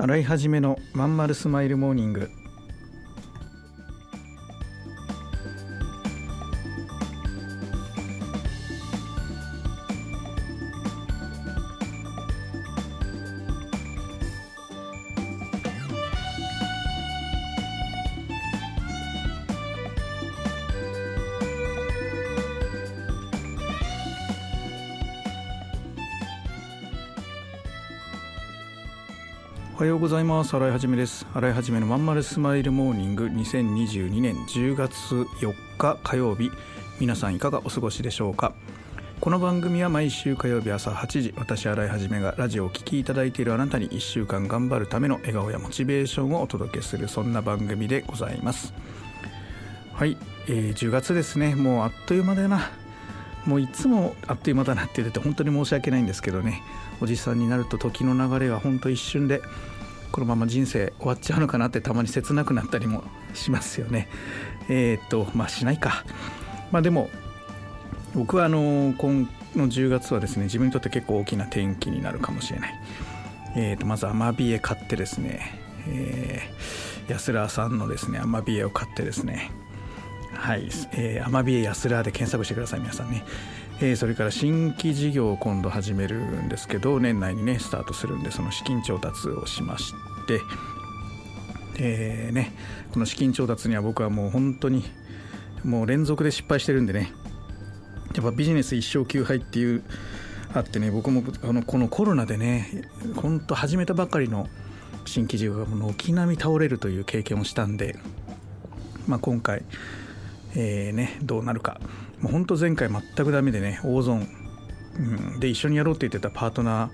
洗い始めのまんまるスマイルモーニング。おはようございます。洗いはじめです。洗いはじめのまんまるスマイルモーニング。2022年10月4日火曜日。皆さんいかがお過ごしでしょうか？この番組は毎週火曜日朝8時私洗いはじめがラジオを聴きいただいているあなたに1週間頑張るための笑顔やモチベーションをお届けするそんな番組でございます。はい、えー、10月ですね。もうあっという間だよな。もういつもあっという間だなって言ってて本当に申し訳ないんですけどねおじさんになると時の流れが本当一瞬でこのまま人生終わっちゃうのかなってたまに切なくなったりもしますよね。えー、っとまあしないか。まあでも僕はあの今の10月はですね自分にとって結構大きな転機になるかもしれない。えー、っとまずアマビエ買ってですね、えー、安らさんのですねアマビエを買ってですねはい、えー、アマビエ安らで検索してください皆さんね。えー、それから新規事業を今度始めるんですけど年内にねスタートするんでその資金調達をしまして。えー、ね、この資金調達には僕はもう本当にもう連続で失敗してるんでね。やっぱビジネス一生休杯っていうあってね僕もあのこのコロナでね本当始めたばかりの新規事業が軒並み倒れるという経験をしたんで、まあ、今回、えーね、どうなるか。もうほんと前回全くダメでね大損、うん、で一緒にやろうって言ってたパートナー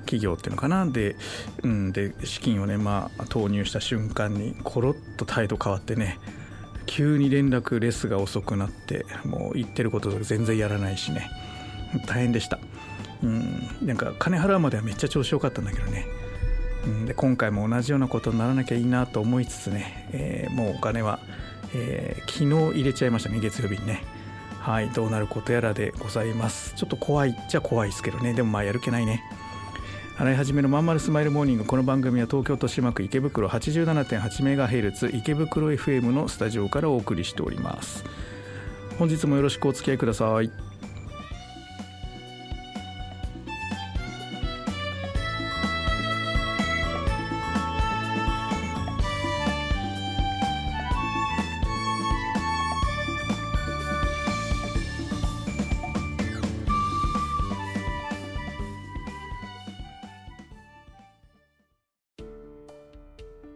企業っていうのかな。で,、うん、で資金をね、まあ、投入した瞬間にコロッと態度変わってね急に連絡レスが遅くなってもう言ってることとか全然やらないしね。大変でした、うん、なんか金払うまではめっちゃ調子良かったんだけどね、うん、で今回も同じようなことにならなきゃいいなと思いつつね、えー、もうお金は、えー、昨日入れちゃいましたね月曜日にね。はいどうなることやらでございます。ちょっと怖いっちゃ怖いですけどね。でもまあやる気ないね。洗い始めのまんまるスマイルモーニング。この番組は東京豊島区池袋87.8メガヘルツ池袋 FM のスタジオからお送りしております。本日もよろしくお付き合いください。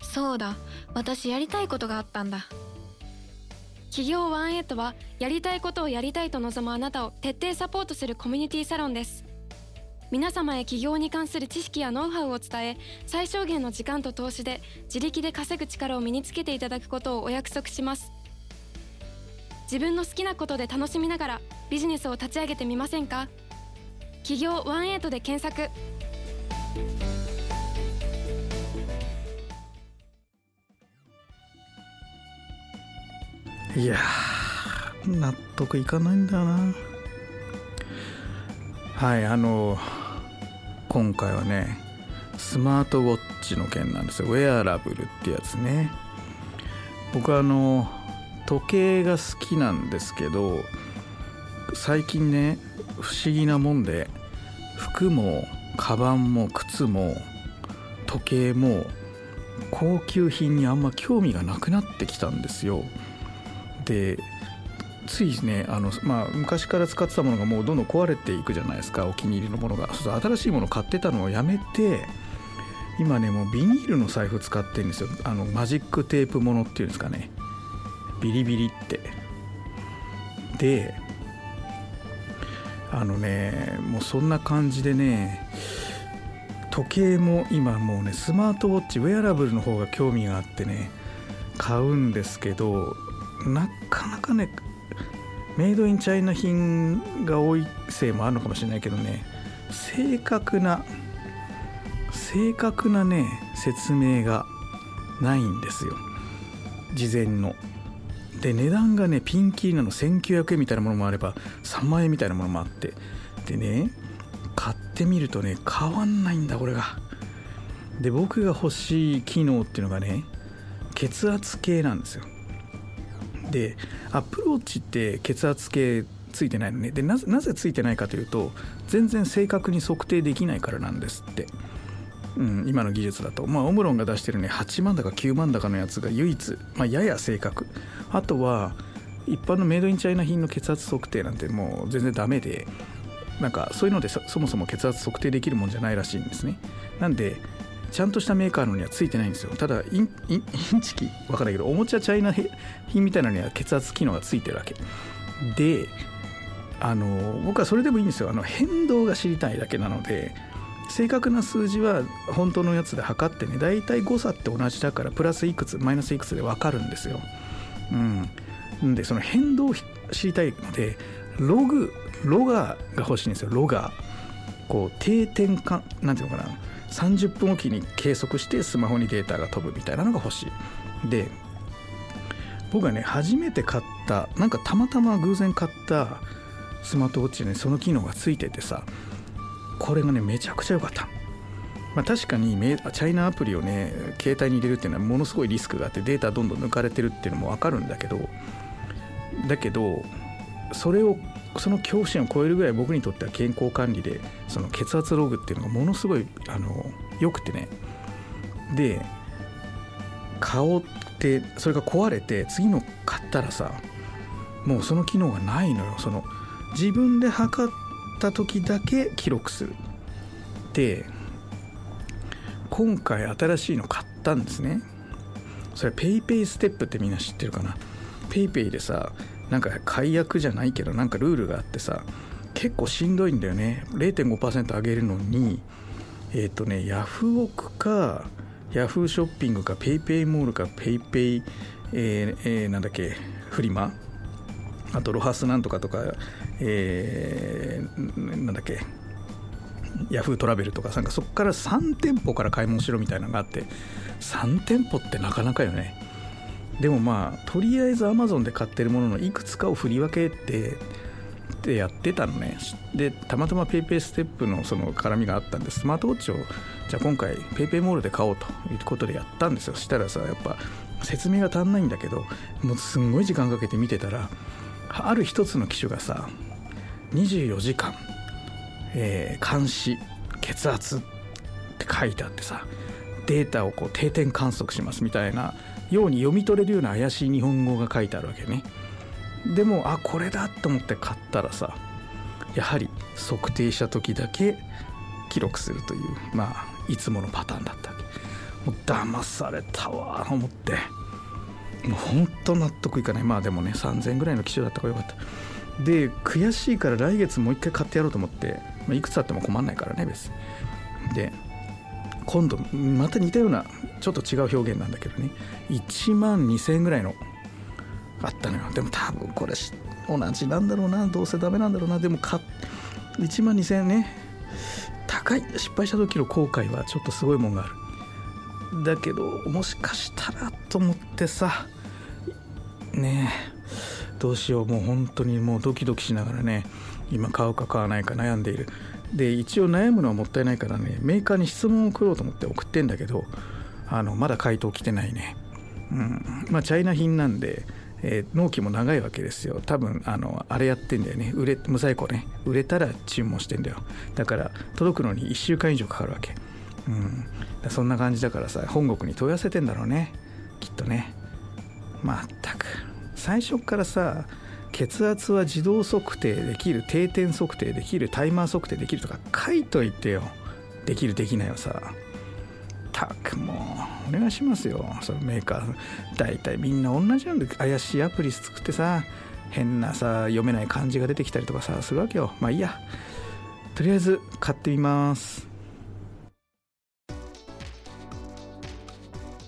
そうだ。私やりたいことがあったんだ。企業ワンエイトはやりたいことをやりたいと望むあなたを徹底サポートするコミュニティサロンです。皆様へ起業に関する知識やノウハウを伝え最小限の時間と投資で自力で稼ぐ力を身につけていただくことをお約束します。自分の好きなことで楽しみながらビジネスを立ち上げてみませんか？企業ワンエイトで検索。いや納得いかないんだよな。はいあの今回はねスマートウォッチの件なんですよ。ウェアラブルってやつね。僕はあの時計が好きなんですけど最近ね不思議なもんで服もカバンも靴も時計も高級品にあんま興味がなくなってきたんですよ。でついねあの、まあ、昔から使ってたものがもうどんどん壊れていくじゃないですか。お気に入りのものが。そう新しいもの買ってたのをやめて今ねもうビニールの財布使ってるんですよ。あのマジックテープものっていうんですかね。ビリビリって。であのねもうそんな感じでね時計も今もうねスマートウォッチウェアラブルの方が興味があってね買うんですけどなかなかねメイドインチャイナ品が多いせいもあるのかもしれないけどね正確な正確なね説明がないんですよ。事前の。で値段がねピンキーなの。1900円みたいなものもあれば3万円みたいなものもあって。でね買ってみるとね変わんないんだこれが。で僕が欲しい機能っていうのがね血圧計なんですよ。でアップルウォッチって血圧計ついてないのね。でなぜなぜついてないかというと全然正確に測定できないからなんですって。うん、今の技術だと、まあ、オムロンが出してるね8万だか9万だかのやつが唯一、まあ、やや正確。あとは一般のメイドインチャイナ品の血圧測定なんてもう全然ダメでなんかそういうのでそもそも血圧測定できるもんじゃないらしいんですね。なんでちゃんとしたメーカーのにはついてないんですよ。ただインインチキわかんないけどおもちゃチャイナ品みたいなのには血圧機能がついてるわけ。であの僕はそれでもいいんですよ。あの変動が知りたいだけなので正確な数字は本当のやつで測ってね大体誤差って同じだからプラスいくつマイナスいくつで分かるんですよ。うん、でその変動を知りたいのでログロガーが欲しいんですよ。ロガー。こう定点かなんていうのかな。30分おきに計測してスマホにデータが飛ぶみたいなのが欲しい。で僕はね初めて買ったなんかたまたま偶然買ったスマートウォッチに、ね、その機能がついててさこれがねめちゃくちゃ良かった。まあ、確かにチャイナアプリをね携帯に入れるっていうのはものすごいリスクがあってデータどんどん抜かれてるっていうのも分かるんだけどだけどそれをその恐怖心を超えるぐらい僕にとっては健康管理でその血圧ログっていうのがものすごいあの良くてね。で顔ってそれが壊れて次の買ったらさもうその機能がないのよ。その自分で測った時だけ記録する。で今回新しいの買ったんですね。それ PayPay ステップってみんな知ってるかな？PayPay でさなんか解約じゃないけどなんかルールがあってさ結構しんどいんだよね。0.5%上げるのにえっ、ー、とねヤフオクかヤフーショッピングか PayPay モールか PayPay、えーえー、なんだっけフリマあとロハスなんとかとかえー、なんだっけヤフートラベルとかなんかそこから3店舗から買い物しろみたいなのがあって3店舗ってなかなかよね。でもまあとりあえずアマゾンで買ってるもののいくつかを振り分けてでやってたのね。でたまたま PayPay ステップのその絡みがあったんでスマートウォッチをじゃあ今回 PayPay モールで買おうということでやったんですよ。そしたらさやっぱ説明が足んないんだけどもうすんごい時間かけて見てたらある一つの機種がさ24時間、えー、監視血圧って書いてあってさデータをこう定点観測しますみたいなように読み取れるような怪しい日本語が書いてあるわけね。でもあこれだと思って買ったらさやはり測定した時だけ記録するというまあいつものパターンだったわけ。もう騙されたわと思って。もうほんと納得いかない。まあでもね3000ぐらいの機種だったからよかった。で悔しいから来月もう一回買ってやろうと思って、まあ、いくつあっても困んないからね別に。で今度また似たようなちょっと違う表現なんだけどね。1万2000円ぐらいのあったのよ。でも多分これ同じなんだろうな。どうせダメなんだろうな。でも買1万2000円ね。高い失敗した時の後悔はちょっとすごいもんがある。だけどもしかしたらと思ってさ。ねえ。どうしよう。もう本当にもうドキドキしながらね。今買うか買わないか悩んでいる。で一応悩むのはもったいないからねメーカーに質問を送ろうと思って送ってんだけどあのまだ回答来てないね。うん。まあチャイナ品なんで、えー、納期も長いわけですよ。多分あのあれやってんだよね。売れ無在庫ね。売れたら注文してんだよ。だから届くのに1週間以上かかるわけ。うん。そんな感じだからさ本国に問い合わせてんだろうね。きっとね。まったく。最初からさ血圧は自動測定できる定点測定できるタイマー測定できるとか書いといてよできるできないよさたくもうお願いしますよ。そのメーカー大体みんな同じなんで怪しいアプリ作ってさ変なさ読めない漢字が出てきたりとかさするわけよ。まあいいや。とりあえず買ってみます。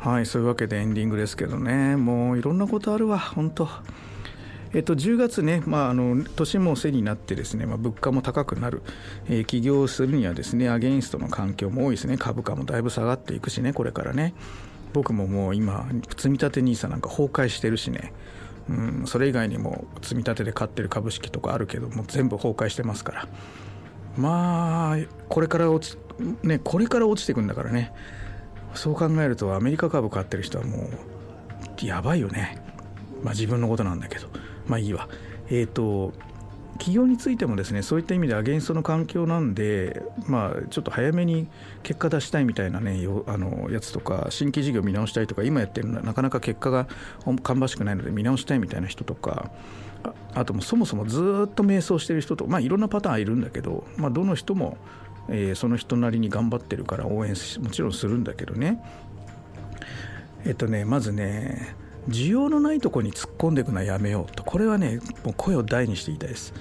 はいそういうわけでエンディングですけどね。もういろんなことあるわ本当。えっと、10月ね、まあ、あの年も背になってですね、まあ、物価も高くなる、えー、起業するにはですねアゲインストの環境も多いですね。株価もだいぶ下がっていくしねこれからね。僕ももう今積み立て NISA なんか崩壊してるしね。うん、それ以外にも積み立てで買ってる株式とかあるけども全部崩壊してますから。まあこれから落ち,、ね、これから落ちていくんだからね。そう考えるとアメリカ株買ってる人はもうやばいよね。まあ自分のことなんだけど。まあいいわ。えっ、ー、と企業についてもですねそういった意味でアゲンストの環境なんで、まあ、ちょっと早めに結果出したいみたいなねあのやつとか新規事業見直したいとか今やってるのはなかなか結果が芳しくないので見直したいみたいな人とかあともそもそもずっと迷走してる人とまあいろんなパターンいるんだけど、まあ、どの人も、えー、その人なりに頑張ってるから応援もちろんするんだけどね。えっとねまずね需要のないとこに突っ込んでいくのはやめようと。これはねもう声を大にして言いたいです。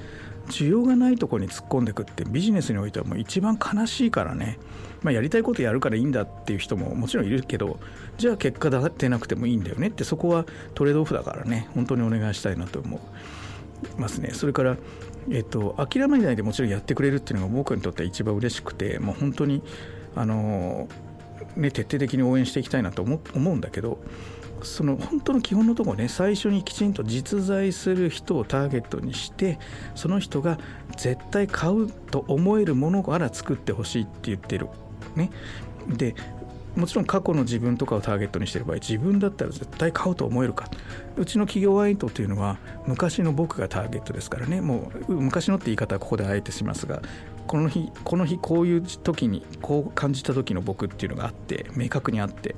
需要がないとこに突っ込んでいくってビジネスにおいてはもう一番悲しいからね、まあ、やりたいことやるからいいんだっていう人ももちろんいるけどじゃあ結果出なくてもいいんだよねってそこはトレードオフだからね。本当にお願いしたいなと思いますね。それからえっと、諦めないでもちろんやってくれるっていうのが僕にとっては一番嬉しくてもう本当にあの、ね、徹底的に応援していきたいなと思うんだけどその本当の基本のところね最初にきちんと実在する人をターゲットにしてその人が絶対買うと思えるものから作ってほしいって言ってる。ね、でもちろん過去の自分とかをターゲットにしてる場合自分だったら絶対買うと思えるか。うちの企業アイントというのは昔の僕がターゲットですからね。もう昔のって言い方はここであえてしますがこの日この日こういう時にこう感じた時の僕っていうのがあって明確にあって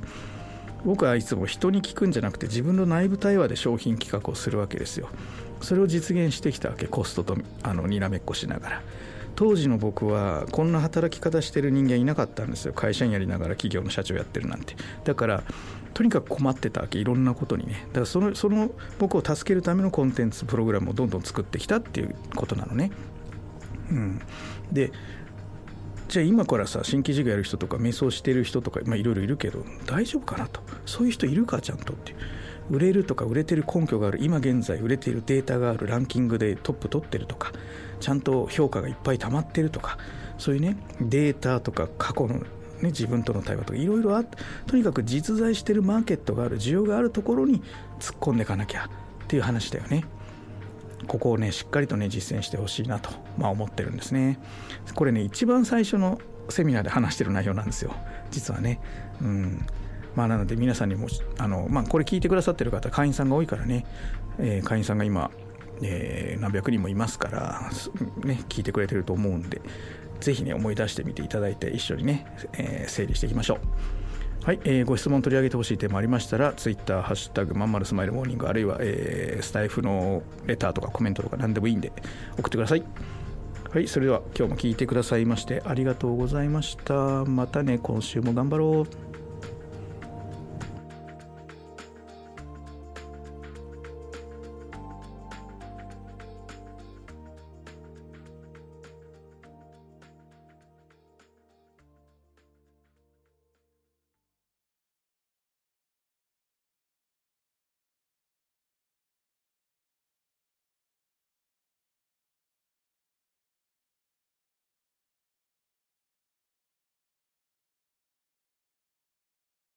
僕はいつも人に聞くんじゃなくて自分の内部対話で商品企画をするわけですよ。それを実現してきたわけコストとあのにらめっこしながら。当時の僕はこんな働き方してる人間いなかったんですよ。会社員やりながら企業の社長やってるなんて。だからとにかく困ってたわけ。いろんなことにね。だからそのその僕を助けるためのコンテンツプログラムをどんどん作ってきたっていうことなのね。うん。でじゃあ今からさ新規事業やる人とか瞑想してる人とかいろいろいるけど大丈夫かなと。そういう人いるかちゃんとって売れるとか売れてる根拠がある今現在売れているデータがあるランキングでトップ取ってるとかちゃんと評価がいっぱい溜まってるとかそういうねデータとか過去のね、自分との対話とかいろいろあとにかく実在してるマーケットがある需要があるところに突っ込んでいかなきゃっていう話だよね。ここをねしっかりとね実践してほしいなと、まあ、思ってるんですね。これね一番最初のセミナーで話してる内容なんですよ。実はね。うん。まあなので皆さんにもあの、まあ、これ聞いてくださってる方会員さんが多いからね、えー、会員さんが今、えー、何百人もいますから、ね、聞いてくれてると思うんでぜひね思い出してみていただいて一緒にね、えー、整理していきましょうはい、えー、ご質問取り上げてほしいテーマありましたら、ツイッター、ハッシュタグ、まんまるスマイルモーニング、あるいは、えー、スタイフのレターとかコメントとか何でもいいんで送ってください。はい、それでは今日も聞いてくださいましてありがとうございました。またね、今週も頑張ろう。